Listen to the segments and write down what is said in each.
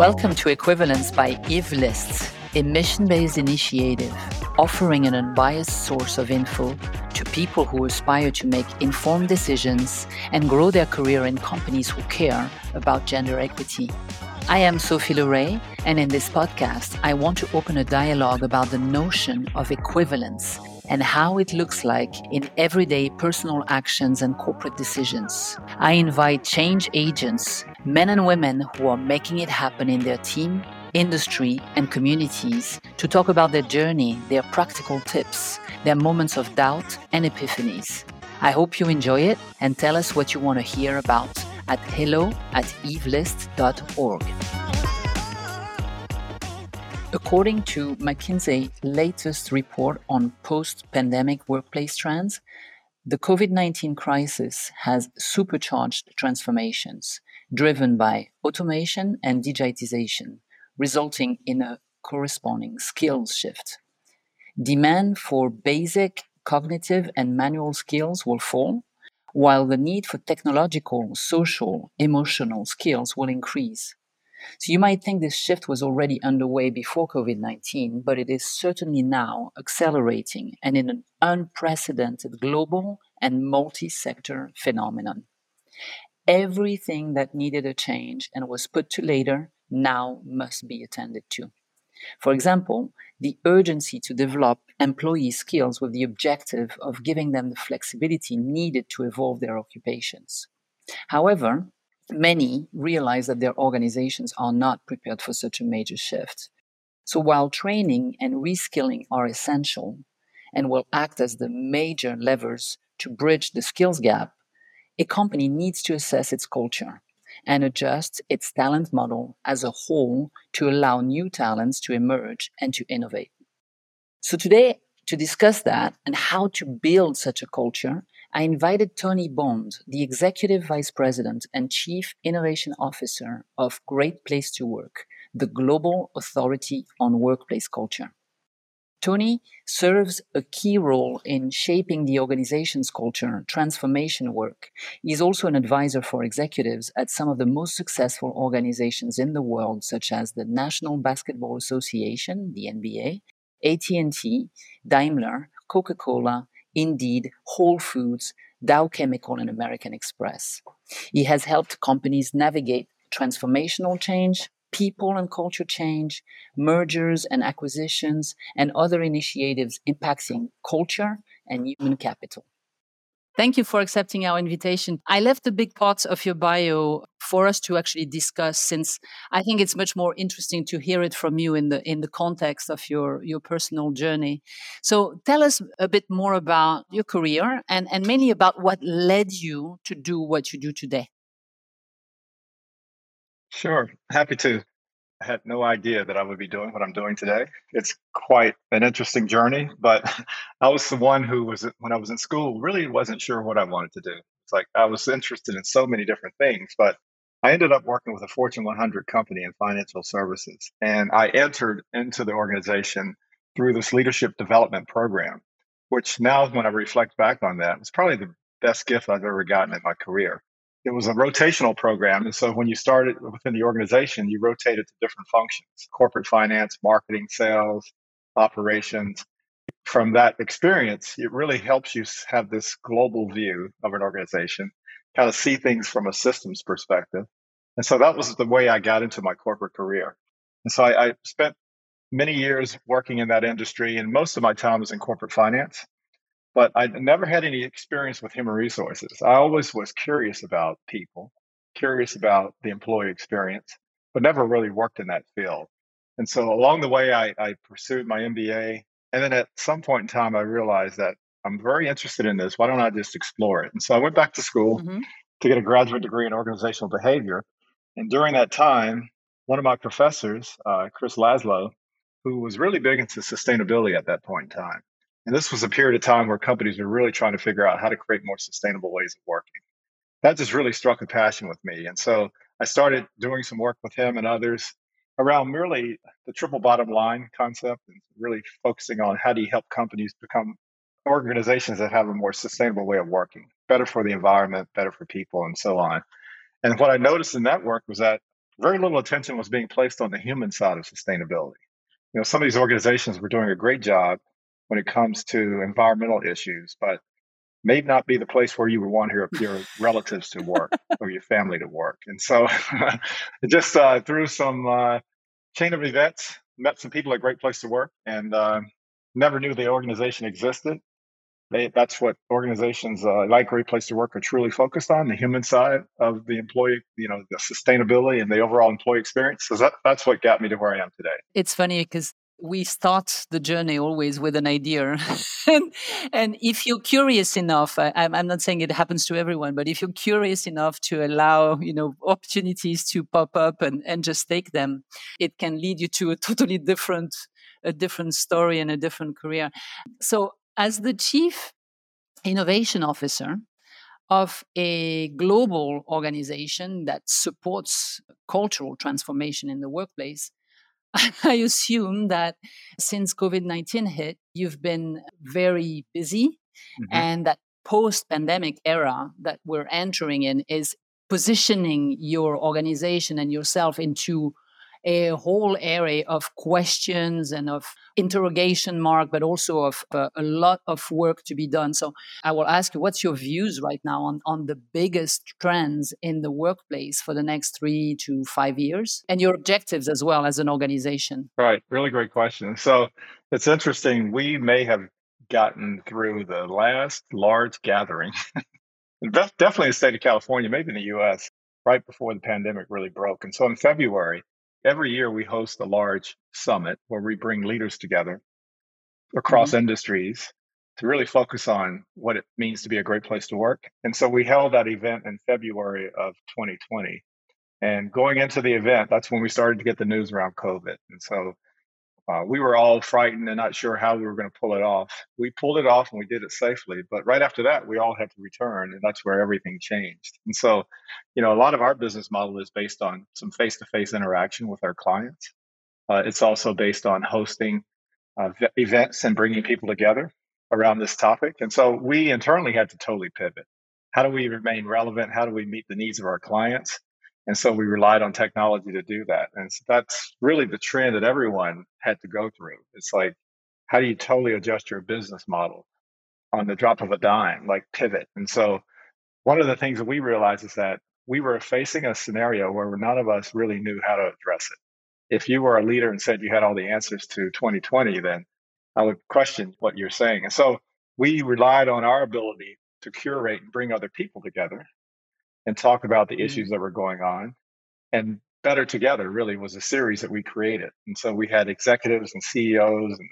Welcome to Equivalence by Evelist, a mission based initiative offering an unbiased source of info to people who aspire to make informed decisions and grow their career in companies who care about gender equity. I am Sophie Leray, and in this podcast, I want to open a dialogue about the notion of equivalence and how it looks like in everyday personal actions and corporate decisions. I invite change agents, men and women who are making it happen in their team, industry, and communities to talk about their journey, their practical tips, their moments of doubt and epiphanies. I hope you enjoy it and tell us what you want to hear about at hello at evelist.org. According to McKinsey's latest report on post pandemic workplace trends, the COVID 19 crisis has supercharged transformations driven by automation and digitization, resulting in a corresponding skills shift. Demand for basic cognitive and manual skills will fall, while the need for technological, social, emotional skills will increase. So you might think this shift was already underway before COVID 19, but it is certainly now accelerating and in an unprecedented global and multi sector phenomenon. Everything that needed a change and was put to later now must be attended to. For example, the urgency to develop employee skills with the objective of giving them the flexibility needed to evolve their occupations. However, many realize that their organizations are not prepared for such a major shift. So while training and reskilling are essential and will act as the major levers to bridge the skills gap, a company needs to assess its culture and adjust its talent model as a whole to allow new talents to emerge and to innovate. So today, to discuss that and how to build such a culture, I invited Tony Bond, the Executive Vice President and Chief Innovation Officer of Great Place to Work, the global authority on workplace culture. Tony serves a key role in shaping the organization's culture transformation work. He's also an advisor for executives at some of the most successful organizations in the world, such as the National Basketball Association, the NBA, AT&T, Daimler, Coca-Cola, Indeed, Whole Foods, Dow Chemical, and American Express. He has helped companies navigate transformational change, people and culture change, mergers and acquisitions, and other initiatives impacting culture and human capital. Thank you for accepting our invitation. I left the big parts of your bio for us to actually discuss since I think it's much more interesting to hear it from you in the in the context of your your personal journey. So tell us a bit more about your career and, and mainly about what led you to do what you do today. Sure, happy to. Had no idea that I would be doing what I'm doing today. It's quite an interesting journey, but I was the one who was, when I was in school, really wasn't sure what I wanted to do. It's like I was interested in so many different things, but I ended up working with a Fortune 100 company in financial services. And I entered into the organization through this leadership development program, which now, when I reflect back on that, was probably the best gift I've ever gotten in my career it was a rotational program. And so when you started within the organization, you rotated to different functions corporate finance, marketing, sales, operations. From that experience, it really helps you have this global view of an organization, kind of see things from a systems perspective. And so that was the way I got into my corporate career. And so I, I spent many years working in that industry, and most of my time was in corporate finance but I never had any experience with human resources. I always was curious about people, curious about the employee experience, but never really worked in that field. And so along the way, I, I pursued my MBA. And then at some point in time, I realized that I'm very interested in this. Why don't I just explore it? And so I went back to school mm-hmm. to get a graduate degree in organizational behavior. And during that time, one of my professors, uh, Chris Laszlo, who was really big into sustainability at that point in time, and this was a period of time where companies were really trying to figure out how to create more sustainable ways of working. That just really struck a passion with me. And so I started doing some work with him and others around merely the triple bottom line concept and really focusing on how do you help companies become organizations that have a more sustainable way of working, better for the environment, better for people, and so on. And what I noticed in that work was that very little attention was being placed on the human side of sustainability. You know, some of these organizations were doing a great job when it comes to environmental issues, but may not be the place where you would want your, your relatives to work or your family to work. And so just uh, through some uh, chain of events, met some people at Great Place to Work and uh, never knew the organization existed. They, that's what organizations uh, like Great Place to Work are truly focused on, the human side of the employee, you know, the sustainability and the overall employee experience. So that, that's what got me to where I am today. It's funny because we start the journey always with an idea. And, and, if you're curious enough I, am not saying it happens to everyone but if you're curious enough to allow you know opportunities to pop up and, and just take them it can lead you to a totally different a different story and a different career. So as the chief innovation officer of a global organization that supports cultural transformation in the workplace I assume that since COVID 19 hit, you've been very busy mm-hmm. and that post pandemic era that we're entering in is positioning your organization and yourself into a whole area of questions and of interrogation mark, but also of uh, a lot of work to be done. So I will ask you, what's your views right now on, on the biggest trends in the workplace for the next three to five years and your objectives as well as an organization? Right. Really great question. So it's interesting. We may have gotten through the last large gathering, definitely in the state of California, maybe in the US, right before the pandemic really broke. And so in February, every year we host a large summit where we bring leaders together across mm-hmm. industries to really focus on what it means to be a great place to work. And so we held that event in February of 2020. And going into the event, that's when we started to get the news around COVID. And so uh, we were all frightened and not sure how we were going to pull it off. We pulled it off and we did it safely. But right after that, we all had to return, and that's where everything changed. And so, you know, a lot of our business model is based on some face to face interaction with our clients. Uh, it's also based on hosting uh, events and bringing people together around this topic. And so we internally had to totally pivot. How do we remain relevant? How do we meet the needs of our clients? And so we relied on technology to do that. And so that's really the trend that everyone had to go through. It's like, how do you totally adjust your business model on the drop of a dime, like pivot? And so one of the things that we realized is that we were facing a scenario where none of us really knew how to address it. If you were a leader and said you had all the answers to 2020, then I would question what you're saying. And so we relied on our ability to curate and bring other people together and talk about the mm-hmm. issues that were going on. And Better Together really was a series that we created. And so we had executives and CEOs and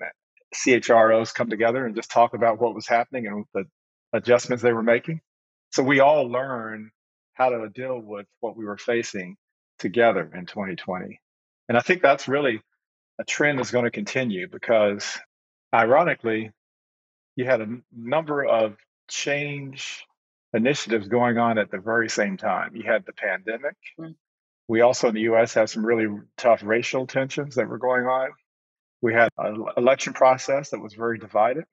CHROs come together and just talk about what was happening and the adjustments they were making. So we all learned how to deal with what we were facing together in 2020. And I think that's really a trend that's going to continue because ironically, you had a number of change initiatives going on at the very same time. You had the pandemic. Mm. We also in the US had some really tough racial tensions that were going on. We had an election process that was very divided.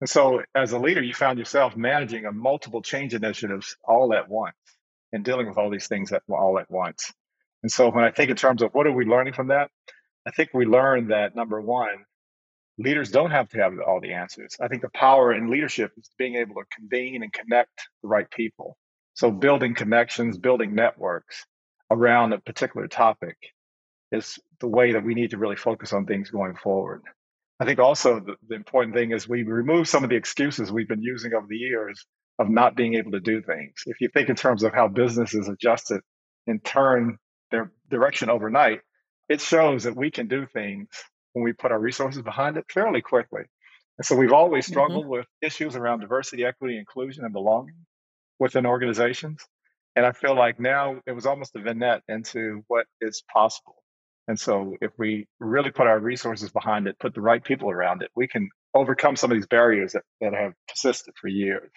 And so as a leader, you found yourself managing a multiple change initiatives all at once and dealing with all these things at, all at once. And so when I think in terms of what are we learning from that, I think we learned that number one, leaders don't have to have all the answers. I think the power in leadership is being able to convene and connect the right people. So building connections, building networks around a particular topic is the way that we need to really focus on things going forward. I think also the, the important thing is we remove some of the excuses we've been using over the years of not being able to do things. If you think in terms of how businesses adjusted and turn their direction overnight, it shows that we can do things when we put our resources behind it fairly quickly. And so we've always mm-hmm. struggled mm-hmm. with issues around diversity, equity, inclusion, and belonging within organizations. And I feel like now it was almost a vignette into what is possible. And so if we really put our resources behind it, put the right people around it, we can overcome some of these barriers that, that have persisted for years.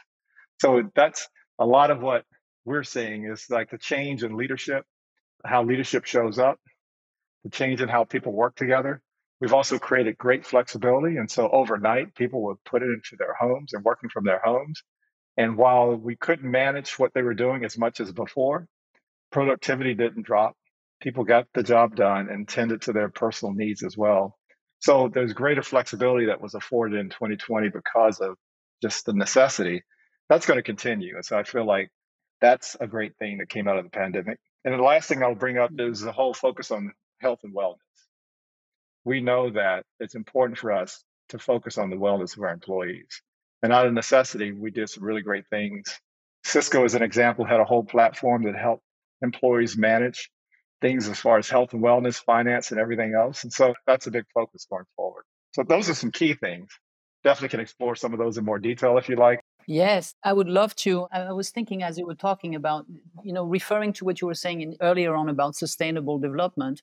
So that's a lot of what we're seeing is like the change in leadership, how leadership shows up, the change in how people work together, We've also created great flexibility. And so overnight, people would put it into their homes and working from their homes. And while we couldn't manage what they were doing as much as before, productivity didn't drop. People got the job done and tended to their personal needs as well. So there's greater flexibility that was afforded in 2020 because of just the necessity. That's going to continue. And so I feel like that's a great thing that came out of the pandemic. And the last thing I'll bring up is the whole focus on health and wellness. We know that it's important for us to focus on the wellness of our employees. And out of necessity, we did some really great things. Cisco, as an example, had a whole platform that helped employees manage things as far as health and wellness, finance, and everything else. And so that's a big focus going forward. So those are some key things. Definitely can explore some of those in more detail if you like. Yes, I would love to. I was thinking as you were talking about, you know, referring to what you were saying in, earlier on about sustainable development,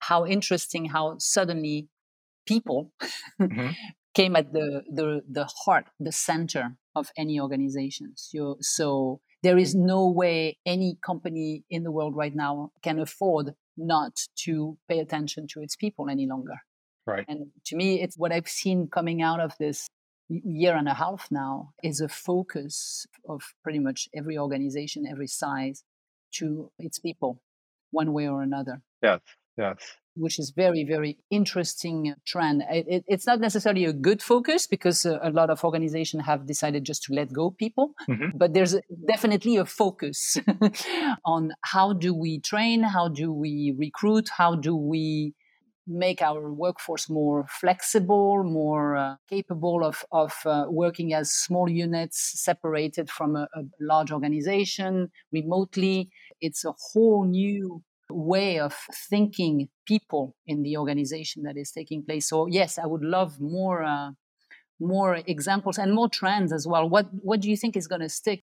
how interesting how suddenly people mm-hmm. came at the, the the heart, the center of any organizations. So, so there is no way any company in the world right now can afford not to pay attention to its people any longer. Right. And to me, it's what I've seen coming out of this year and a half now is a focus of pretty much every organization, every size to its people, one way or another. Yes, yes which is very very interesting trend it, it, it's not necessarily a good focus because a, a, lot of organizations have decided just to let go people mm-hmm. but there's definitely a focus on how do we train how do we recruit how do we make our workforce more flexible, more uh, capable of, of uh, working as small units separated from a, a large organization remotely. It's a whole new way of thinking people in the organization that is taking place. So yes, I would love more uh, more examples and more trends as well. What what do you think is going to stick?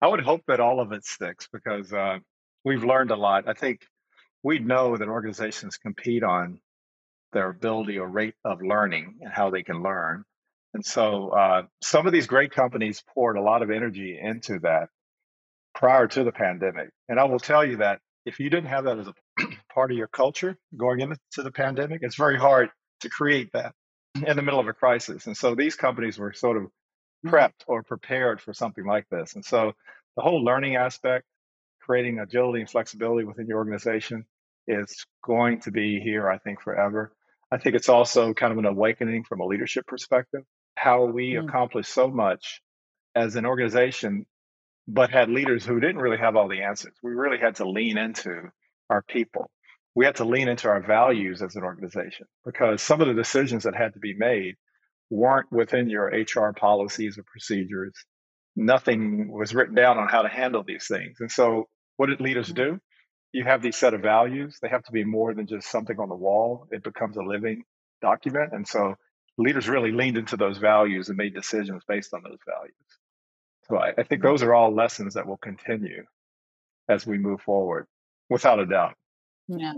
I would hope that all of it sticks because uh, we've learned a lot. I think we know that organizations compete on their ability or rate of learning and how they can learn. And so uh, some of these great companies poured a lot of energy into that prior to the pandemic. And I will tell you that if you didn't have that as a part of your culture going into the pandemic, it's very hard to create that in the middle of a crisis. And so these companies were sort of mm-hmm. prepped or prepared for something like this. And so the whole learning aspect, creating agility and flexibility within your organization is going to be here, I think, forever. I think it's also kind of an awakening from a leadership perspective, how we mm. accomplish so much as an organization but had leaders who didn't really have all the answers. We really had to lean into our people. We had to lean into our values as an organization because some of the decisions that had to be made weren't within your HR policies or procedures. Nothing was written down on how to handle these things. And so, what did leaders mm-hmm. do? You have these set of values. They have to be more than just something on the wall, it becomes a living document. And so, leaders really leaned into those values and made decisions based on those values. So I, I think those are all lessons that will continue as we move forward, without a doubt. Yeah.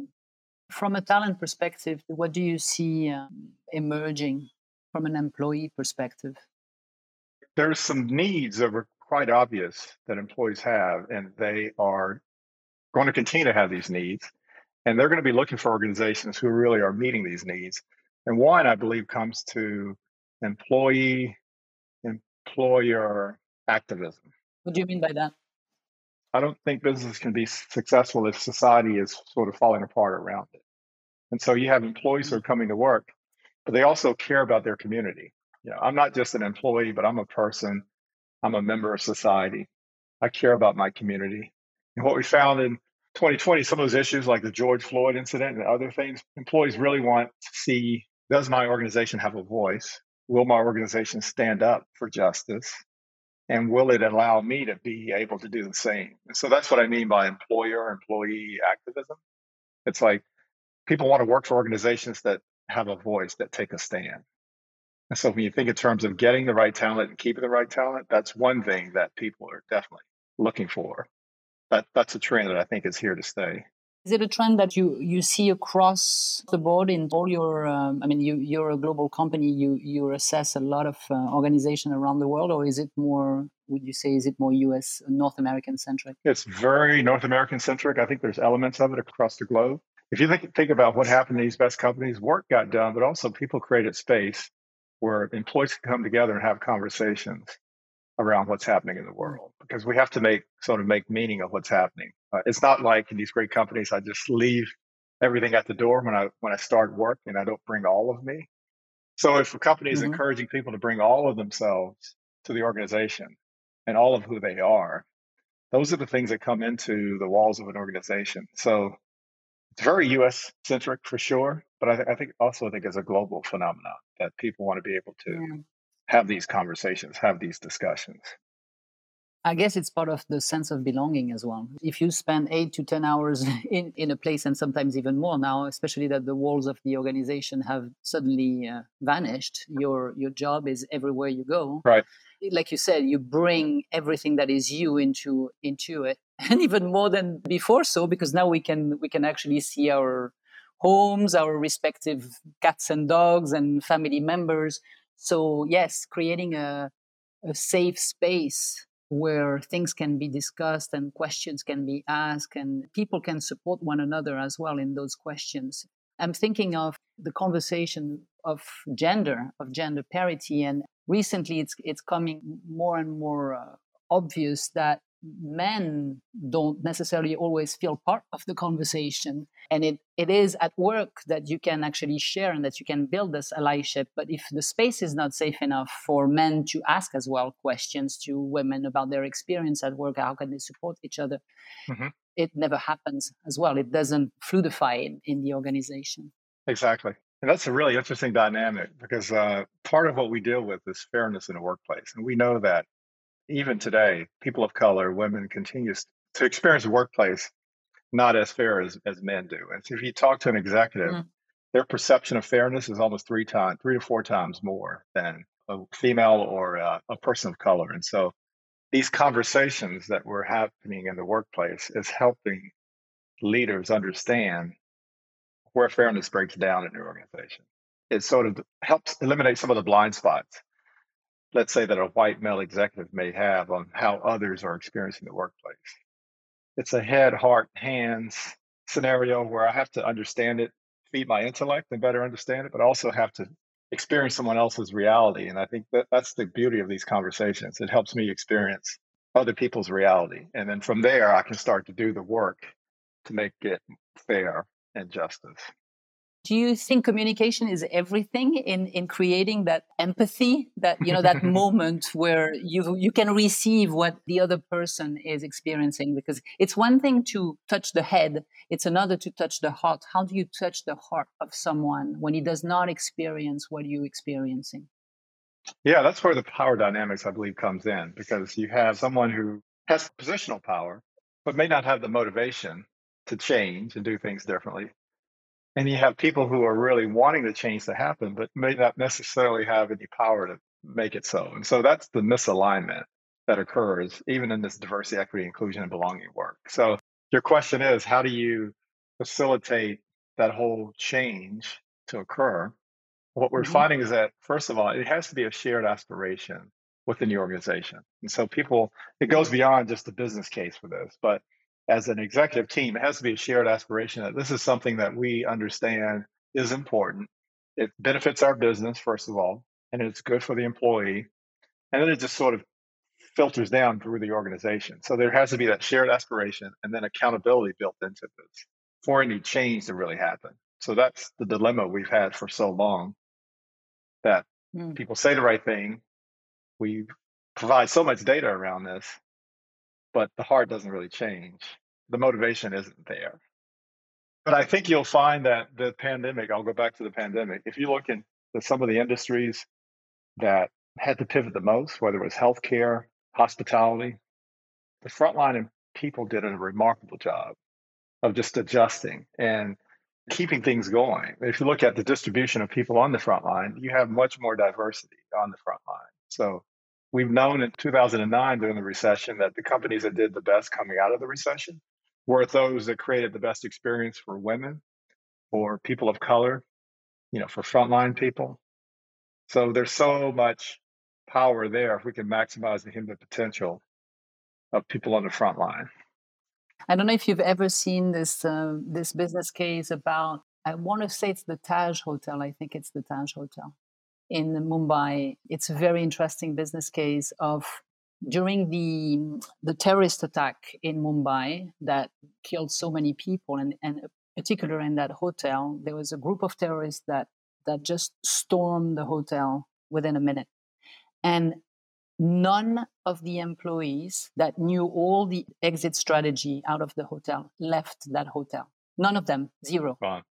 From a talent perspective, what do you see um, emerging from an employee perspective? There's some needs that are quite obvious that employees have, and they are going to continue to have these needs. And they're going to be looking for organizations who really are meeting these needs. And one, I believe, comes to employee employer activism. What do you mean by that? I don't think business can be successful if society is sort of falling apart around it. And so you have employees who are coming to work, but they also care about their community. You know, I'm not just an employee, but I'm a person. I'm a member of society. I care about my community. And what we found in 2020, some of those issues like the George Floyd incident and other things, employees really want to see does my organization have a voice? Will my organization stand up for justice? And will it allow me to be able to do the same? So that's what I mean by employer employee activism. It's like people want to work for organizations that have a voice, that take a stand. And so when you think in terms of getting the right talent and keeping the right talent, that's one thing that people are definitely looking for. That that's a trend that I think is here to stay. Is it a trend that you, you see across the board in all your? Um, I mean, you you're a global company. You you assess a lot of uh, organizations around the world, or is it more? Would you say is it more U.S. North American centric? It's very North American centric. I think there's elements of it across the globe. If you think think about what happened in these best companies, work got done, but also people created space where employees could come together and have conversations around what's happening in the world because we have to make sort of make meaning of what's happening. Uh, it's not like in these great companies I just leave everything at the door when I when I start work and I don't bring all of me. So if a company is mm-hmm. encouraging people to bring all of themselves to the organization and all of who they are, those are the things that come into the walls of an organization. So it's very U.S. centric for sure, but I, th- I think also I think it's a global phenomenon that people want to be able to yeah. have these conversations, have these discussions. I guess it's part of the sense of belonging as well. If you spend eight to 10 hours in, in a place, and sometimes even more now, especially that the walls of the organization have suddenly uh, vanished, your, your job is everywhere you go. Right. Like you said, you bring everything that is you into, into it. And even more than before so, because now we can, we can actually see our homes, our respective cats and dogs and family members. So yes, creating a, a safe space where things can be discussed and questions can be asked and people can support one another as well in those questions. I'm thinking of the conversation of gender, of gender parity, and recently it's it's coming more and more uh, obvious that men don't necessarily always feel part of the conversation. And it, it is at work that you can actually share and that you can build this allyship. But if the space is not safe enough for men to ask as well questions to women about their experience at work how can they support each other mm-hmm. it never happens as well. It doesn't fluidify in, in the organization. Exactly. And that's a really interesting dynamic because uh, part of what we deal with is fairness in the workplace. And we know that even today, people of color, women continues to experience the workplace not as fair as, as men do. And so if you talk to an executive, mm. their perception of fairness is almost three times, three to four times more than a female or a, a person of color. And so these conversations that were happening in the workplace is helping leaders understand where fairness breaks down in their organization. It sort of helps eliminate some of the blind spots let's say that a white male executive may have on how others are experiencing the workplace. It's a head, heart, hands scenario where I have to understand it, feed my intellect and better understand it, but also have to experience someone else's reality. And I think that that's the beauty of these conversations. It helps me experience other people's reality. And then from there, I can start to do the work to make it fair and justice. Do you think communication is everything in, in creating that empathy, that you know, that moment where you you can receive what the other person is experiencing? Because it's one thing to touch the head, it's another to touch the heart. How do you touch the heart of someone when he does not experience what you're experiencing? Yeah, that's where the power dynamics, I believe, comes in because you have someone who has positional power, but may not have the motivation to change and do things differently and you have people who are really wanting the change to happen, but may not necessarily have any power to make it so. And so that's the misalignment that occurs even in this diversity, equity, inclusion, and belonging work. So your question is how do you facilitate that whole change to occur? What we're mm-hmm. finding is that, first of all, it has to be a shared aspiration within the organization. And so people, it goes beyond just the business case for this, but as an executive team, it has to be a shared aspiration that this is something that we understand is important. It benefits our business, first of all, and it's good for the employee. And then it just sort of filters down through the organization. So there has to be that shared aspiration and then accountability built into this for any change to really happen. So that's the dilemma we've had for so long that mm. people say the right thing. We provide so much data around this, but the heart doesn't really change the motivation isn't there. But I think you'll find that the pandemic, I'll go back to the pandemic. If you look into some of the industries that had to pivot the most, whether it was healthcare, hospitality, the frontline people did a remarkable job of just adjusting and keeping things going. If you look at the distribution of people on the front line, you have much more diversity on the front line. So we've known in 2009 during the recession that the companies that did the best coming out of the recession were those that created the best experience for women or people of color, you know, for frontline people. So there's so much power there if we can maximize the human potential of people on the front line. I don't know if you've ever seen this uh, this business case about. I want to say it's the Taj Hotel. I think it's the Taj Hotel in Mumbai. It's a very interesting business case of during the the terrorist attack in Mumbai that killed so many people, and and particular in that hotel, there was a group of terrorists that that just stormed the hotel within a minute, and none of the employees that knew all the exit strategy out of the hotel left that hotel. None of them, zero. Wow.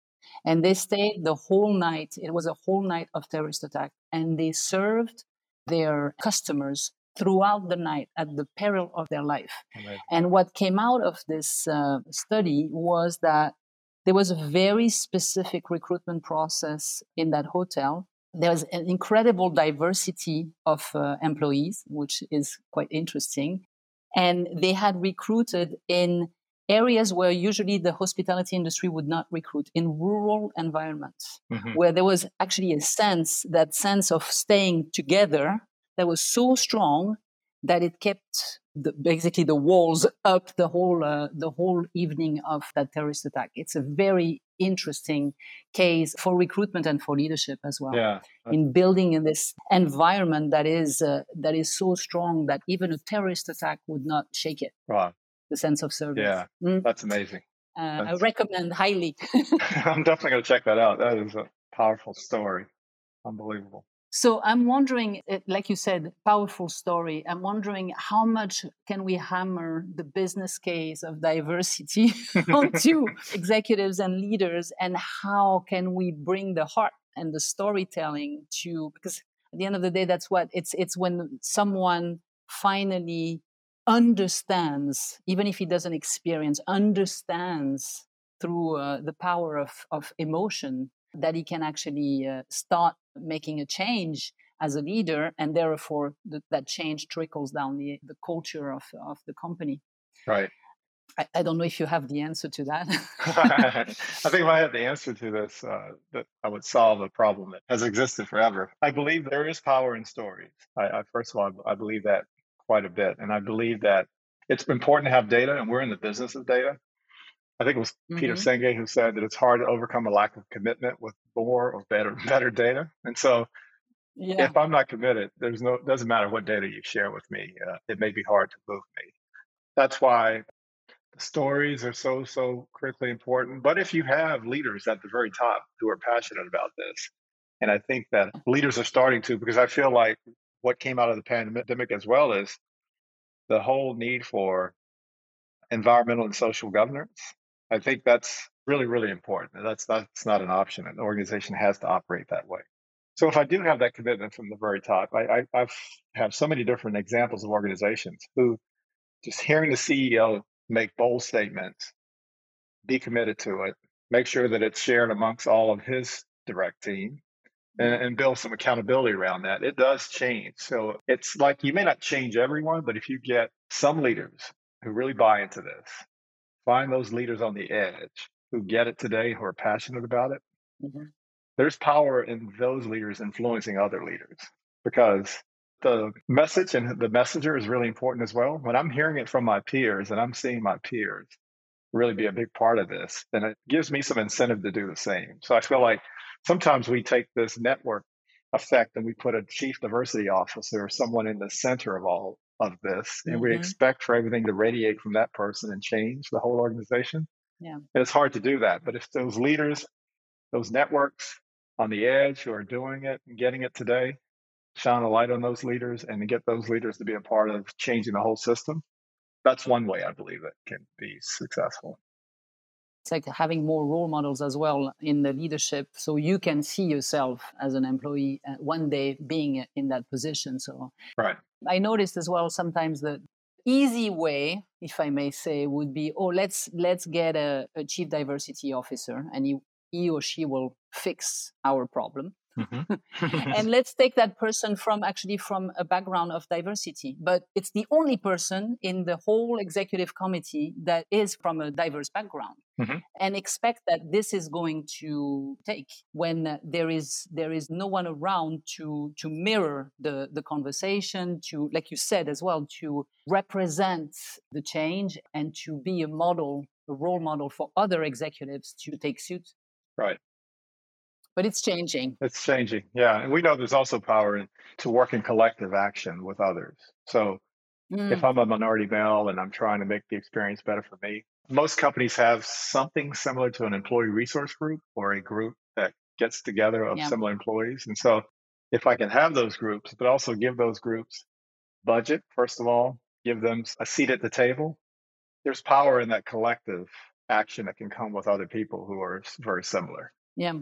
And they stayed the whole night. It was a whole night of terrorist attack, and they served their customers throughout the night at the peril of their life. Amazing. And what came out of this uh, study was that there was a very specific recruitment process in that hotel. There was an incredible diversity of uh, employees, which is quite interesting. And they had recruited in areas where usually the hospitality industry would not recruit in rural environments mm-hmm. where there was actually a sense that sense of staying together that was so strong that it kept the, basically the walls up the whole uh, the whole evening of that terrorist attack. It's a very interesting case for recruitment and for leadership as well. Yeah. In building in this environment that is uh, that is so strong that even a terrorist attack would not shake it. Wow. The sense of service. Yeah, mm. that's amazing. Uh, that's... I recommend highly. I'm definitely going to check that out. That is a powerful story. Unbelievable. So I'm wondering, eh, like you said, powerful story. I'm wondering how much can we hammer the business case of diversity onto executives and leaders, and how can we bring the heart and the storytelling to because at the end of the day, that's what it's. It's when someone finally understands, even if he doesn't experience, understands through uh, the power of, of emotion that he can actually uh, start making a change as a leader and therefore th- that change trickles down the, the culture of, of the company. Right. I, I don't know if you have the answer to that. I think if i had the answer to this uh, that i would solve a problem that has existed forever. I believe there is power in stories. I, I first of all i believe that quite a bit and i believe that it's important to have data and we're in the business of data I think it was mm-hmm. Peter Senge who said that it's hard to overcome a lack of commitment with more or better better data. And so, yeah. if I'm not committed, there's no doesn't matter what data you share with me. Uh, it may be hard to move me. That's why the stories are so so critically important. But if you have leaders at the very top who are passionate about this, and I think that leaders are starting to, because I feel like what came out of the pandemic as well is the whole need for environmental and social governance I think that's really, really important. That's that's not an option. An organization has to operate that way. So if I do have that commitment from the very top, I, I I've have so many different examples of organizations who just hearing the CEO make bold statements, be committed to it, make sure that it's shared amongst all of his direct team, and, and, build some accountability around that. It does change. So it's like you may not change everyone, but if you get some leaders who really buy into this, find those leaders on the edge who get it today, who are passionate about it. Mm-hmm. There's power in those leaders influencing other leaders because the message and the messenger is really important as well. When I'm hearing it from my peers and I'm seeing my peers really be a big part of this, then it gives me some incentive to do the same. So I feel like sometimes we take this network effect and we put a chief diversity officer or someone in the center of all of this and mm-hmm. we expect for everything to radiate from that person and change the whole organization. Yeah. And it's hard to do that but if those leaders those networks on the edge who are doing it and getting it today shine a light on those leaders and get those leaders to be a part of changing the whole system that's one way i believe it can be successful it's like having more role models as well in the leadership so you can see yourself as an employee uh, one day being in that position. So right. I noticed as well sometimes the easy way if i may say would be oh let's let's get a, a chief diversity officer and he, he or she will fix our problem Mm-hmm. and let's take that person from actually from a background of diversity. But it's the only person in the whole executive committee that is from a diverse background. Mm-hmm. And expect that this is going to take when there is there is no one around to to mirror the the conversation, to like you said as well, to represent the change and to be a model, a role model for other executives to take suit. Right but it's changing. It's changing, yeah. And we know there's also power in, to work in collective action with others. So mm. if I'm a minority male and I'm trying to make the experience better for me. Most companies have something similar to an employee resource group or a group that gets together of yeah. similar employees. And so if I can have those groups, but also give those groups budget, first of all, give them a seat at the table, there's power in that collective action that can come with other people who are very similar. Yeah.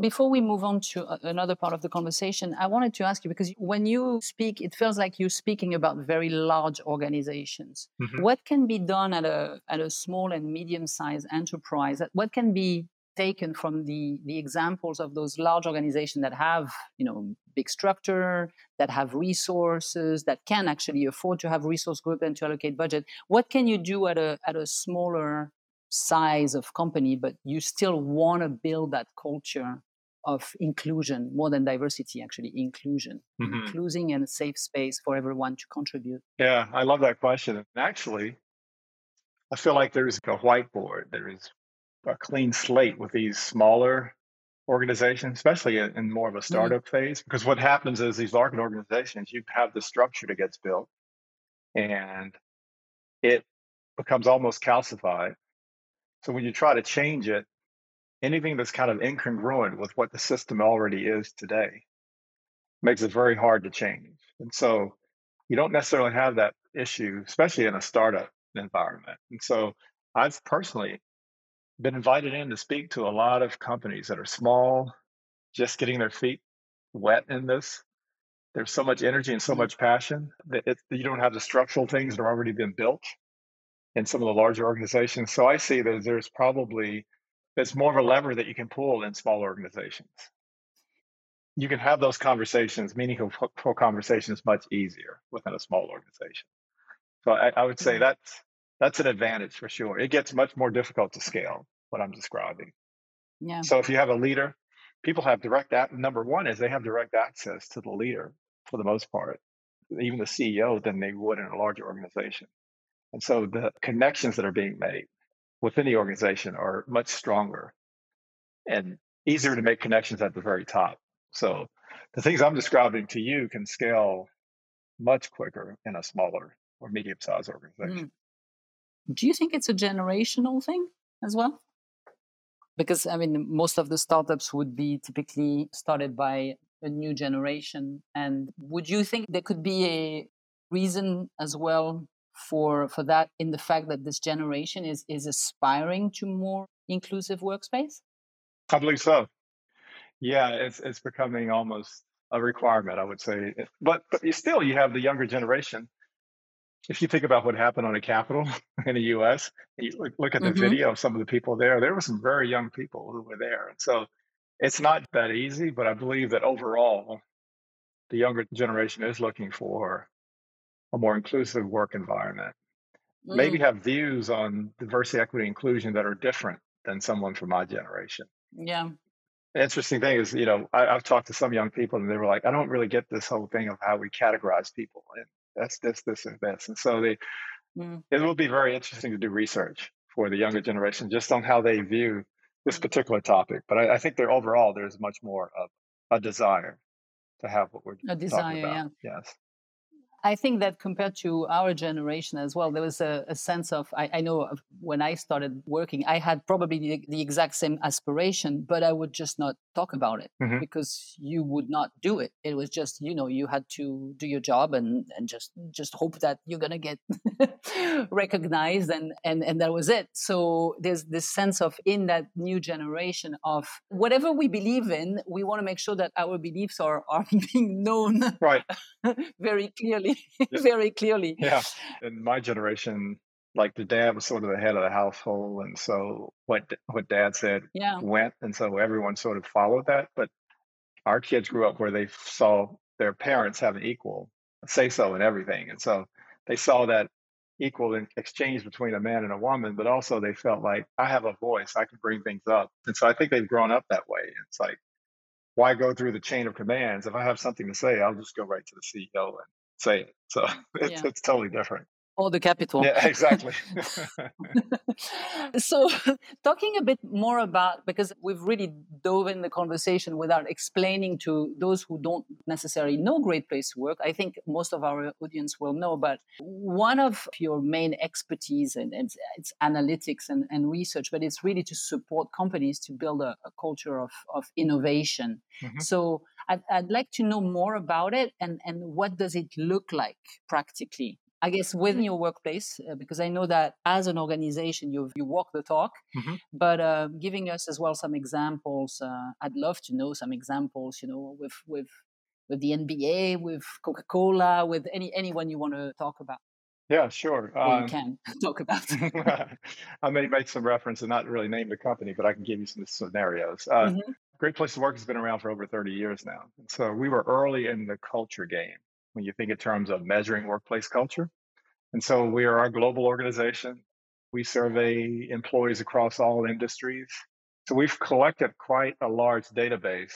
Before we move on to another part of the conversation, I wanted to ask you because when you speak, it feels like you're speaking about very large organizations. Mm-hmm. What can be done at a at a small and medium sized enterprise? What can be taken from the the examples of those large organizations that have you know big structure that have resources that can actually afford to have resource group and to allocate budget what can you do at a at a smaller size of company but you still want to build that culture of inclusion more than diversity actually inclusion mm-hmm. including and a safe space for everyone to contribute yeah i love that question And actually i feel like there's a whiteboard there is a clean slate with these smaller organizations, especially in more of a mm-hmm. startup mm-hmm. phase. Because what happens is these large organizations, you have the structure that gets built and it becomes almost calcified. So when you try to change it, anything that's kind of incongruent with what the system already is today makes it very hard to change. And so you don't necessarily have that issue, especially in a startup environment. And so I've personally been invited in to speak to a lot of companies that are small, just getting their feet wet in this. There's so much energy and so mm-hmm. much passion that it, you don't have the structural things that have already been built in some of the larger organizations. So I see that there's probably it's more of a lever that you can pull in small organizations. You can have those conversations, meaningful conversations, much easier within a small organization. So I, I would say mm-hmm. that's that's an advantage for sure. It gets much more difficult to scale what I'm describing. Yeah. So if you have a leader, people have direct number one is they have direct access to the leader for the most part, even the CEO than they would in a larger organization. And so the connections that are being made within the organization are much stronger and easier to make connections at the very top. So the things I'm describing to you can scale much quicker in a smaller or medium sized organization. Mm. Do you think it's a generational thing as well? Because I mean, most of the startups would be typically started by a new generation. And would you think there could be a reason as well for for that in the fact that this generation is is aspiring to more inclusive workspace? I believe so. Yeah, it's it's becoming almost a requirement, I would say. But but still, you have the younger generation if you think about what happened on the Capitol in the U.S., you look, look at the mm-hmm. video of some of the people there. There were some very young people who were there, and so it's not that easy. But I believe that overall, the younger generation is looking for a more inclusive work environment. Mm. Maybe have views on diversity, equity, inclusion that are different than someone from my generation. Yeah. The interesting thing is, you know, I, have talked to some young people and they were like, I don't really get this whole thing of how we categorize people. And that's this, this, and this. And so they, mm. it will be very interesting to do research for the younger generation just on how they view this mm. particular topic. But I, I think there overall there's much more of a desire to have what we're a desire, talking about. Yeah. Yes. I think that compared to our generation as well, there was a, a sense of, I, I, know when I started working, I had probably the, the, exact same aspiration, but I would just not talk about it mm-hmm. because you would not do it. It was just, you know, you had to do your job and, and just, just hope that you're going to get recognized and, and, and that was it. So there's this sense of in that new generation of whatever we believe in, we want to make sure that our beliefs are, are being known right. very clearly very clearly. Yeah. In my generation, like the dad was sort of the head of the household. And so what what dad said yeah. went. And so everyone sort of followed that. But our kids grew up where they saw their parents have an equal say so in everything. And so they saw that equal in exchange between a man and a woman, but also they felt like I have a voice, I can bring things up. And so I think they've grown up that way. It's like, why go through the chain of commands? If I have something to say, I'll just go right to the CEO and say it. So it's, yeah. it's totally different. All the capital. Yeah, exactly. so, talking a bit more about because we've really dove in the conversation without explaining to those who don't necessarily know Great Place to Work. I think most of our audience will know, but one of your main expertise and it's, it's, analytics and, and, research, but it's really to support companies to build a, a culture of, of innovation. Mm-hmm. So, I'd, I'd like to know more about it and, and what does it look like practically I guess within your workplace, uh, because I know that as an organization, you you walk the talk, mm-hmm. but uh, giving us as well some examples. Uh, I'd love to know some examples. You know, with with with the NBA, with Coca Cola, with any anyone you want to talk about. Yeah, sure. Um, you can talk about. I may make some reference and not really name the company, but I can give you some scenarios. Uh, mm-hmm. Great Place to Work has been around for over 30 years now. So we were early in the culture game when you think in terms of measuring workplace culture. And so we are a global organization. We survey employees across all industries. So we've collected quite a large database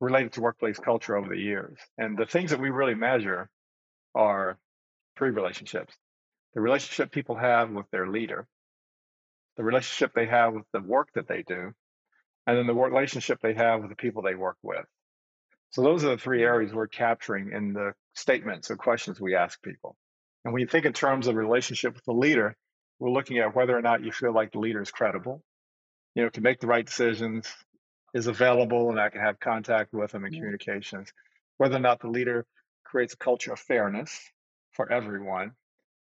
related to workplace culture over the years. And the things that we really measure are three relationships the relationship people have with their leader, the relationship they have with the work that they do, and then the relationship they have with the people they work with. So those are the three mm-hmm. areas we're capturing in the statements or questions we ask people. And when you think in terms of relationship with the leader, we're looking at whether or not you feel like the leader is credible, you know, can make the right decisions, is available, and I can have contact with them in yeah. Mm-hmm. communications. Whether or not the leader creates a culture of fairness for everyone,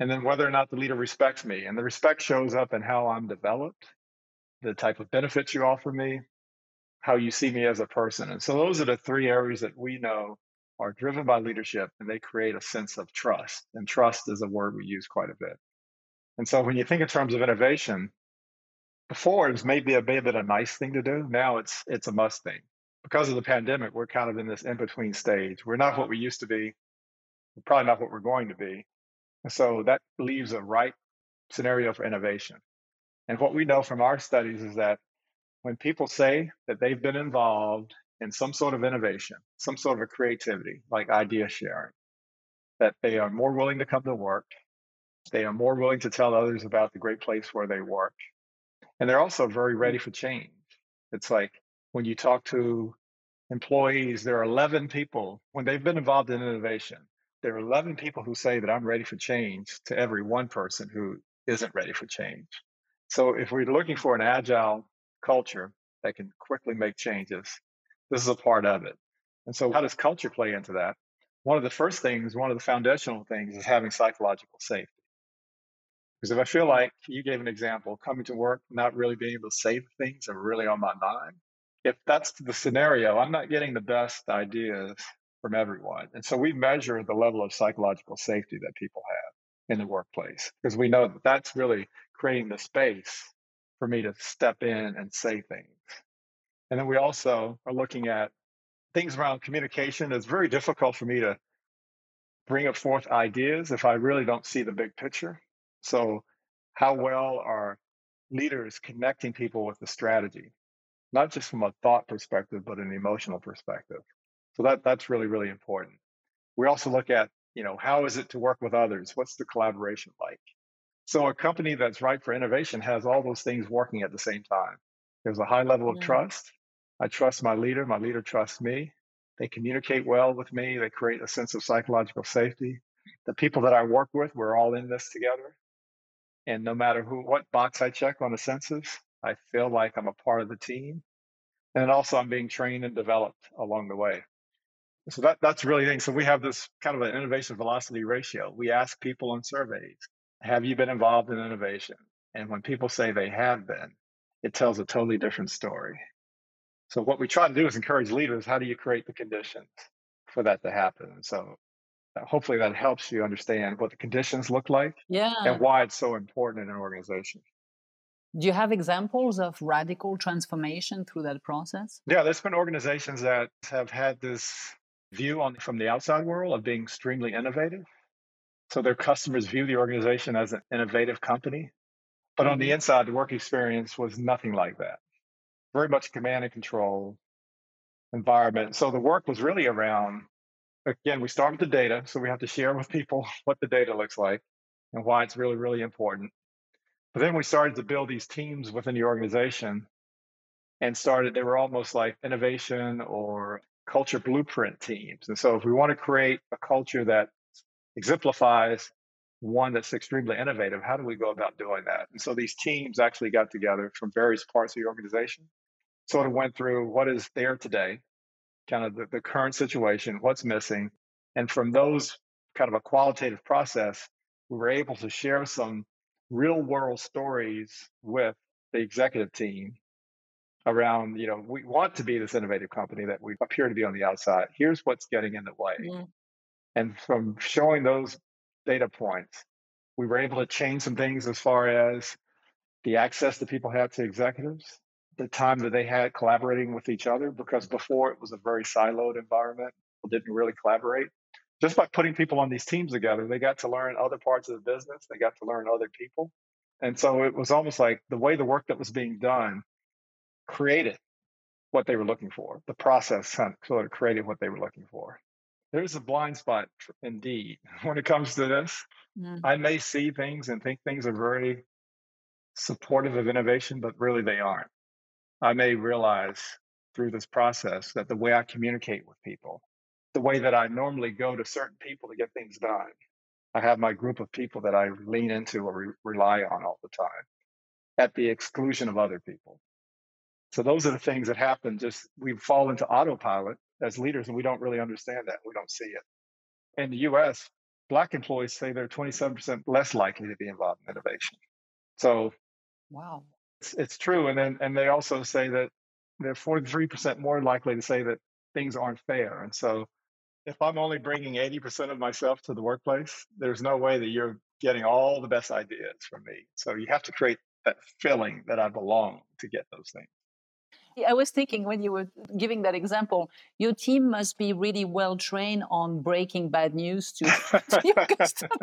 and then whether or not the leader respects me. And the respect shows up in how I'm developed, the type of benefits you offer me, how you see me as a person. And so those are the three areas that we know are driven by leadership and they create a sense of trust. And trust is a word we use quite a bit. And so when you think in terms of innovation, before it was maybe a bit of a nice thing to do. Now it's it's a must thing. Because of the pandemic, we're kind of in this in-between stage. We're not what we used to be. We're probably not what we're going to be. And so that leaves a right scenario for innovation. And what we know from our studies is that when people say that they've been involved in some sort of innovation, some sort of a creativity, like idea sharing, that they are more willing to come to work, they are more willing to tell others about the great place where they work, and they're also very ready for change. It's like when you talk to employees, there are 11 people, when they've been involved in innovation, there are 11 people who say that I'm ready for change to every one person who isn't ready for change. So if we're looking for an agile culture that can quickly make changes. This is a part of it. And so, how does culture play into that? One of the first things, one of the foundational things is having psychological safety. Because if I feel like you gave an example, coming to work, not really being able to say things are really on my mind, if that's the scenario, I'm not getting the best ideas from everyone. And so we measure the level of psychological safety that people have in the workplace because we know that that's really creating the space for me to step in and say things. And then we also are looking at things around communication. It's very difficult for me to bring up forth ideas if I really don't see the big picture. So, how well are leaders connecting people with the strategy, not just from a thought perspective, but an emotional perspective? So that that's really really important. We also look at you know how is it to work with others? What's the collaboration like? So a company that's ripe for innovation has all those things working at the same time. There's a high level of yeah. trust. I trust my leader. My leader trusts me. They communicate well with me. They create a sense of psychological safety. The people that I work with, we're all in this together. And no matter who, what box I check on the census, I feel like I'm a part of the team. And also I'm being trained and developed along the way. So that, that's really thing. So we have this kind of an innovation velocity ratio. We ask people on surveys, have you been involved in innovation? And when people say they have been, it tells a totally different story. So what we try to do is encourage leaders. How do you create the conditions for that to happen? So uh, hopefully that helps you understand what the conditions look like yeah. and why it's so important in an organization. Do you have examples of radical transformation through that process? Yeah, there's been organizations that have had this view on from the outside world of being extremely innovative so their customers view the organization as an innovative company. But on the mm-hmm. inside, the work experience was nothing like that. Very much command and control environment. So the work was really around, again, we start with the data. So we have to share with people what the data looks like. and why it's really, really important. But then we started to build these teams within the organization and started, they were almost like innovation or culture blueprint teams. And so if we want to create a culture that exemplifies one that's extremely innovative, how do we go about doing that? And so these teams actually got together from various parts of the organization, sort of went through what is there today, kind of the, the current situation, what's missing. And from those kind of a qualitative process, we were able to share some real world stories with the executive team around, you know, we want to be this innovative company that we appear to be on the outside. Here's what's getting in the way. Mm. And from showing those data points, we were able to change some things as far as the access that people had to executives, the time that they had collaborating with each other, because before it was a very siloed environment. People didn't really collaborate. Just by putting people on these teams together, they got to learn other parts of the business, they got to learn other people. And so it was almost like the way the work that was being done created what they were looking for. The process sort of created what they were looking for there's a blind spot indeed when it comes to this. Mm. I may see things and think things are very supportive of innovation, but really they aren't. I may realize through this process that the way I communicate with people, the way that I normally go to certain people to get things done, I have my group of people that I lean into or re- rely on all the time at the exclusion of other people. So those are the things that happen. Just we fall into autopilot as leaders, and we don't really understand that. We don't see it. In the US, Black employees say they're 27% less likely to be involved in innovation. So, wow, it's, it's true. And then, and they also say that they're 43% more likely to say that things aren't fair. And so, if I'm only bringing 80% of myself to the workplace, there's no way that you're getting all the best ideas from me. So, you have to create that feeling that I belong to get those things. I was thinking when you were giving that example, your team must be really well trained on breaking bad news to, to your customers.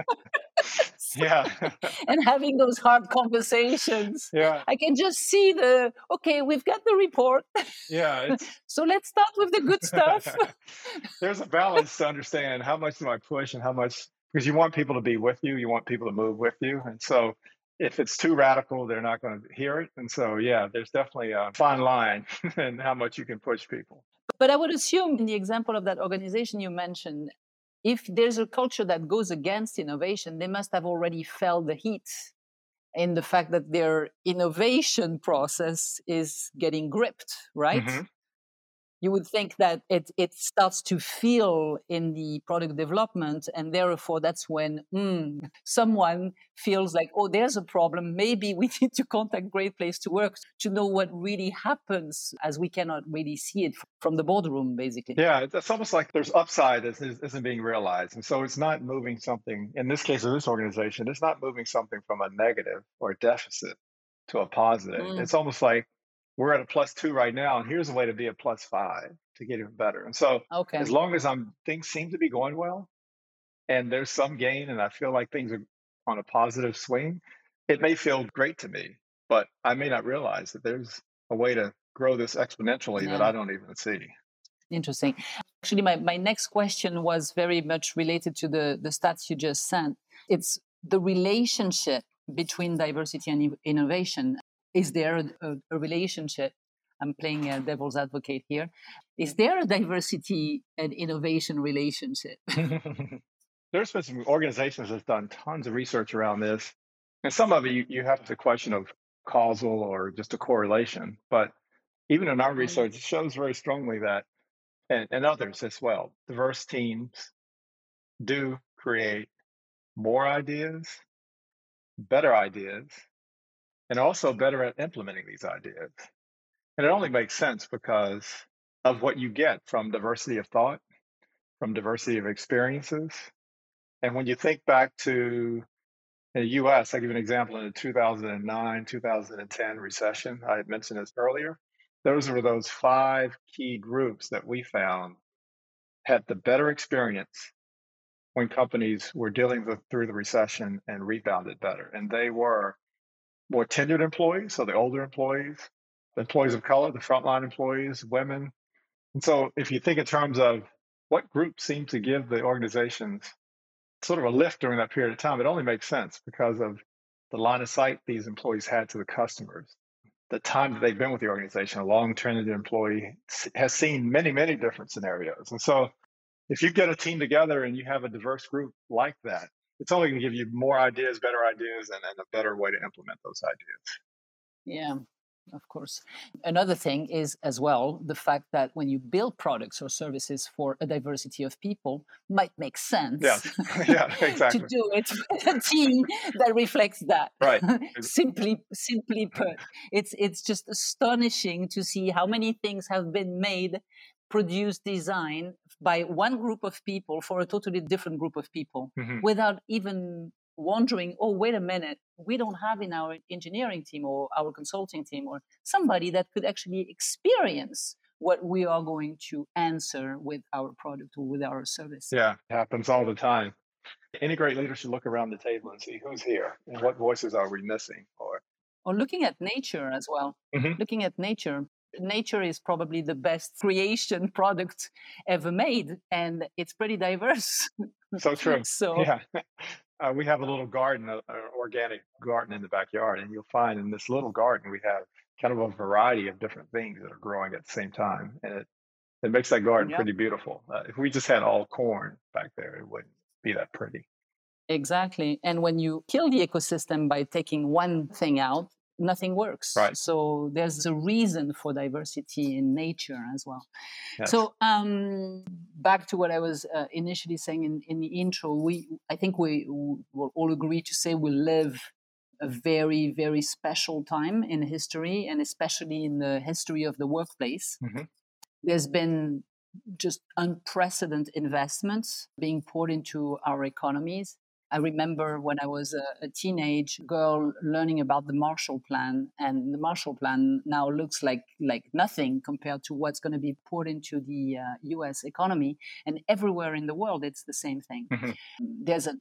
yeah. and having those hard conversations. Yeah. I can just see the okay, we've got the report. Yeah. so let's start with the good stuff. There's a balance to understand how much do I push and how much because you want people to be with you, you want people to move with you. And so if it's too radical, they're not going to hear it. And so, yeah, there's definitely a fine line in how much you can push people. But I would assume, in the example of that organization you mentioned, if there's a culture that goes against innovation, they must have already felt the heat in the fact that their innovation process is getting gripped, right? Mm-hmm you would think that it, it starts to feel in the product development and therefore that's when mm, someone feels like oh there's a problem. Maybe we need to contact great place to work to know what really happens as we cannot really see it from the boardroom basically. Yeah it's almost like there's upside that isn't being realized and so it's not moving something in this case of this organization it's not moving something from a negative or deficit to a positive. Mm. it's almost like we're at a plus two right now, and here's a way to be a plus five to get even better. And so, okay. as long as I'm things seem to be going well, and there's some gain, and I feel like things are on a positive swing, it may feel great to me, but I may not realize that there's a way to grow this exponentially yeah. that I don't even see. Interesting. Actually, my, my next question was very much related to the, the stats you just sent. It's the relationship between diversity and innovation is there a, a relationship? I'm playing a devil's advocate here. Is there a diversity and innovation relationship? There's been some organizations that's done tons of research around this. And some of it you, you have the question of causal or just a correlation. But even in our mm-hmm. research, it shows very strongly that, and, and others as well, diverse teams do create more ideas, better ideas, and also better at implementing these ideas. And it only makes sense because of what you get from diversity of thought, from diversity of experiences. And when you think back to in the US, I'll give an example in the 2009 2010 recession, I had mentioned this earlier. Those were those five key groups that we found had the better experience when companies were dealing with, through the recession and rebounded better. And they were more tenured employees, so the older employees, the employees of color, the frontline employees, women. And so if you think in terms of what groups seem to give the organizations sort of a lift during that period of time. It only makes sense because of the line of sight these employees had to the customers. The time that they've been with the organization, a long tenured employee has seen many, many different scenarios. And so if you get a team together and you have a diverse group like that, it's only going to give you more ideas, better ideas, and, and a better way to implement those ideas. Yeah, of course. Another thing is as well the fact that when you build products or services for a diversity of people, might make sense. Yeah, yeah, exactly. to do it with a team that reflects that. Right. simply, simply put, it's it's just astonishing to see how many things have been made, produced, designed by one group of people for a totally different group of people, mm-hmm. without even wondering, oh, wait a minute, we don't have in our engineering team or our consulting team or somebody that could actually experience what we are going to answer with our product or with our service. Yeah, it happens all the time. Any great leader should look around the table and see who's here and what voices are we missing or or looking at nature as well. Mm-hmm. Looking at nature. Nature is probably the best creation product ever made and it's pretty diverse. So true. so yeah uh, we have a little garden, an organic garden in the backyard, and you'll find in this little garden we have kind of a variety of different things that are growing at the same time, and it it makes that garden pretty beautiful. Uh, if we just had all corn back there, it wouldn't be that pretty. Exactly, and when you kill the ecosystem by taking one thing out, nothing works. Right. So there's a reason for diversity in nature as well. Yes. So um, back to what I was uh, initially saying in, in the intro, we I think we will all agree to say we live a very very special time in history, and especially in the history of the workplace. Mm-hmm. There's been just unprecedented investments being poured into our economies I remember when I was a, a, teenage girl learning about the Marshall Plan, and the Marshall Plan now looks like like nothing compared to what's going to be poured into the uh, U.S. economy, and everywhere in the world it's the same thing. Mm-hmm. There's a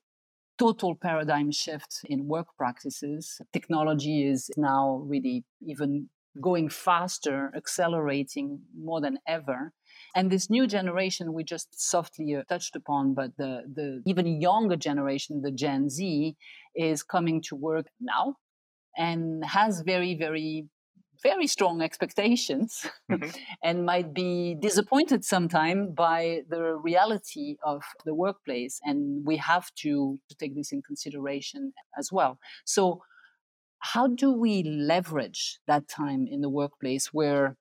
total paradigm shift in work practices. Technology is now really even going faster, accelerating more than ever. And this new generation, we just softly uh, touched upon, but the, the even younger generation, the Gen Z, is coming to work now and has very, very very strong expectations mm-hmm. and might be disappointed sometime by the reality of the workplace and we have to, to take this in consideration as well so how do we leverage that time in the workplace where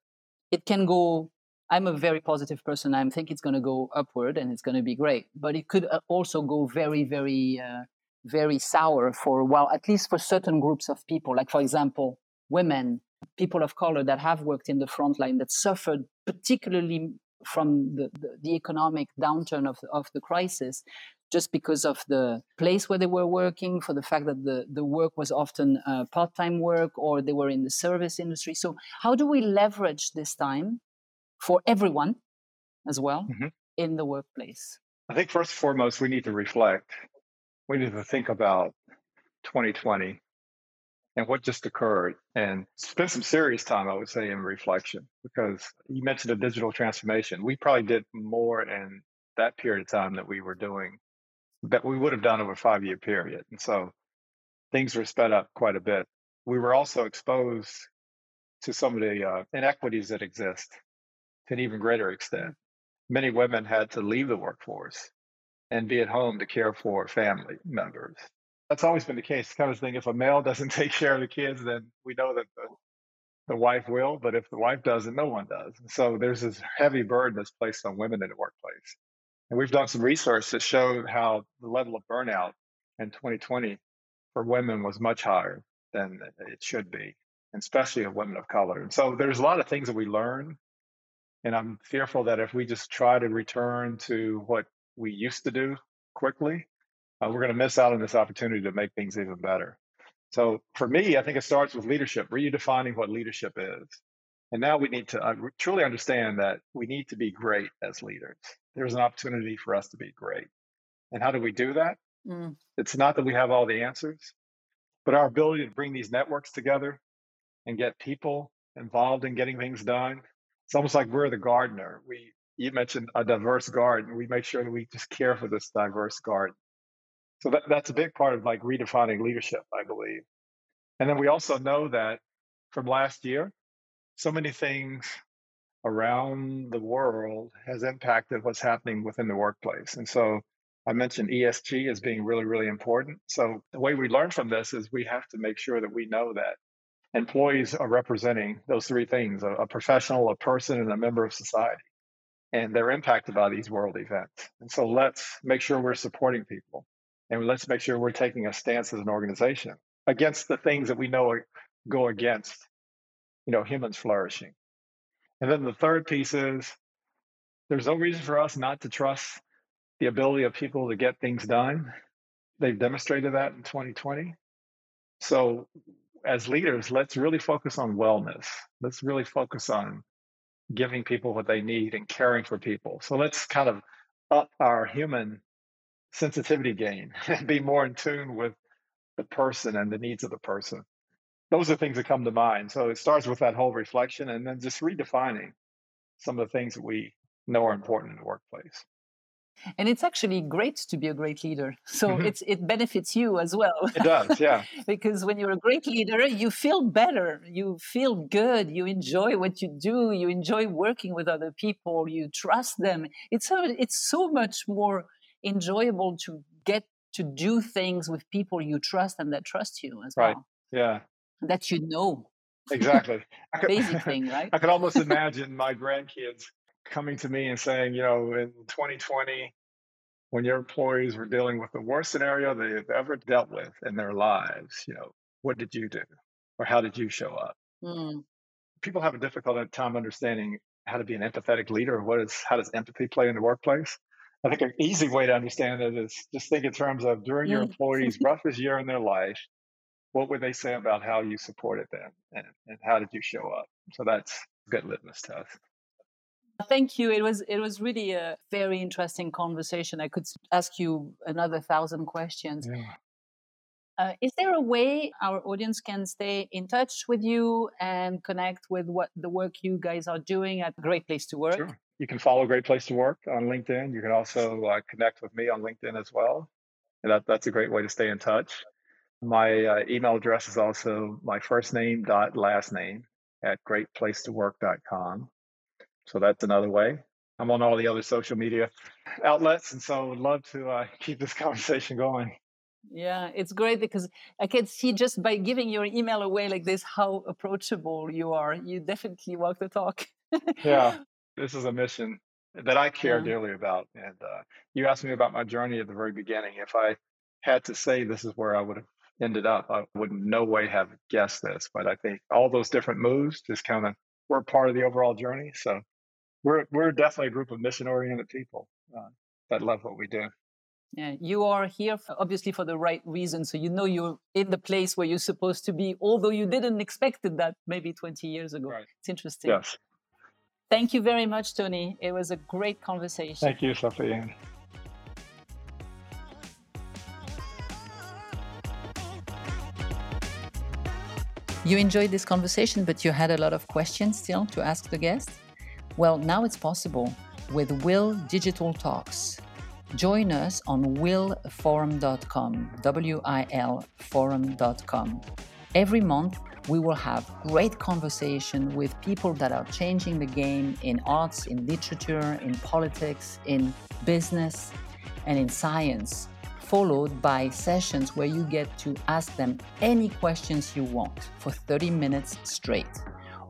it can go I'm a very positive person. I think it's going to go upward and it's going to be great. But it could uh, also go very, very, uh, very sour for a while, at least for certain groups of people. Like, for example, women, people of color that have worked in the front line that suffered particularly from the, the, the economic downturn of, of the crisis just because of the place where they were working, for the fact that the, the work was often uh, part time work or they were in the service industry. So, how do we leverage this time for everyone as well mm-hmm. in the workplace? I think first and foremost, we need to reflect. We need to think about 2020 and what just occurred and spend some serious time, I would say, in reflection because you mentioned a digital transformation. We probably did more in that period of time that we were doing that we would have done over a five year period. And so things were sped up quite a bit. We were also exposed to some of the uh, inequities that exist to an even greater extent. Many women had to leave the workforce and be at home to care for family members. That's always been the case. Kind of thing, if a male doesn't take care of the kids, then we know that the, the wife will, but if the wife doesn't, no one does. So there's this heavy burden that's placed on women in the workplace. And we've done some research that showed how the level of burnout in 2020 for women was much higher than it should be, especially of women of color. And so there's a lot of things that we learn and I'm fearful that if we just try to return to what we used to do quickly, uh, we're going to miss out on this opportunity to make things even better. So for me, I think it starts with leadership, redefining what leadership is. And now we need to uh, truly understand that we need to be great as leaders. There's an opportunity for us to be great. And how do we do that? Mm. It's not that we have all the answers, but our ability to bring these networks together and get people involved in getting things done it's almost like we're the gardener. We you mentioned a diverse garden. We make sure that we just care for this diverse garden So that, that's a big part of like redefining leadership, I believe. And then we also know that from last year, so many things around the world has impacted what's happening within the workplace. And so I mentioned ESG as being really, really important. So the way we learn from this is we have to make sure that we know that employees are representing those three things a, a professional, a person, and a member of society. And they're impacted by these world events. And so let's make sure we're supporting people. And let's make sure we're taking a stance as an organization against the things that we know go against, you know, humans flourishing. And then the third piece is there's no reason for us not to trust the ability of people to get things done. They've demonstrated that in 2020. So as leaders, let's really focus on wellness. Let's really focus on giving people what they need and caring for people. So let's kind of up our human sensitivity game and be more in tune with the person and the needs of the person. Those are things that come to mind. So it starts with that whole reflection and then just redefining some of the things that we know are important in the workplace and it's actually great to be a great leader. So mm-hmm. it's it benefits you as well. It does yeah. Because when you're a great leader you feel better. You feel good. You enjoy what you do. You enjoy working with other people. You trust them. It's so it's so much more enjoyable to get to do things with people you trust and that trust you as right. well. Yeah. That you know. Exactly. Could, basic thing right? I could almost imagine my grandkids coming to me and saying, you know, in 2020, when your employees were dealing with the worst scenario they've ever dealt with in their lives, you know, what did you do? Or how did you show up? Mm. People have a difficult time understanding how to be an empathetic leader. What is how does empathy play in the workplace? I think an easy way to understand it is just think in terms of during your employees' roughest year in their life, what would they say about how you supported them and, and how did you show up? So that's good litmus test. Thank you. It was it was really a very interesting conversation. I could ask you another thousand questions. Yeah. Uh, is there a way our audience can stay in touch with you and connect with what the work you guys are doing at Great Place to Work? Sure. You can follow Great Place to Work on LinkedIn. You can also uh, connect with me on LinkedIn as well. And that, that's a great way to stay in touch. My uh, email address is also my first name dot last name at greatplacetowork.com. So that's another way. I'm on all the other social media outlets, and so would love to uh, keep this conversation going. Yeah, it's great because I can see just by giving your email away like this how approachable you are. You definitely walk the talk. yeah, this is a mission that I care yeah. dearly about. And uh, you asked me about my journey at the very beginning. If I had to say this is where I would have ended up, I would in no way have guessed this. But I think all those different moves just kind of were part of the overall journey. So we're we're definitely a group of mission oriented people uh, that love what we do. Yeah, you are here for, obviously for the right reason. So you know you're in the place where you're supposed to be, although you didn't expected that maybe 20 years ago. Right. It's interesting. Yes. Thank you very much, Tony. It was a great conversation. Thank you, Sophie. You enjoyed this conversation, but you had a lot of questions still to ask the guest? Well, now it's possible with WIL Digital Talks. Join us on wilforum.com, W I L forum.com. Every month, we will have great conversation with people that are changing the game in arts, in literature, in politics, in business, and in science, followed by sessions where you get to ask them any questions you want for 30 minutes straight.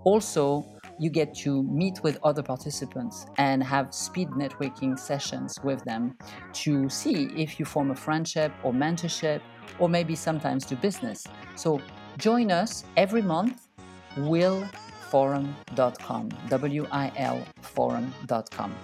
Also, you get to meet with other participants and have speed networking sessions with them to see if you form a friendship or mentorship or maybe sometimes do business. So join us every month, wilforum.com, W I L forum.com.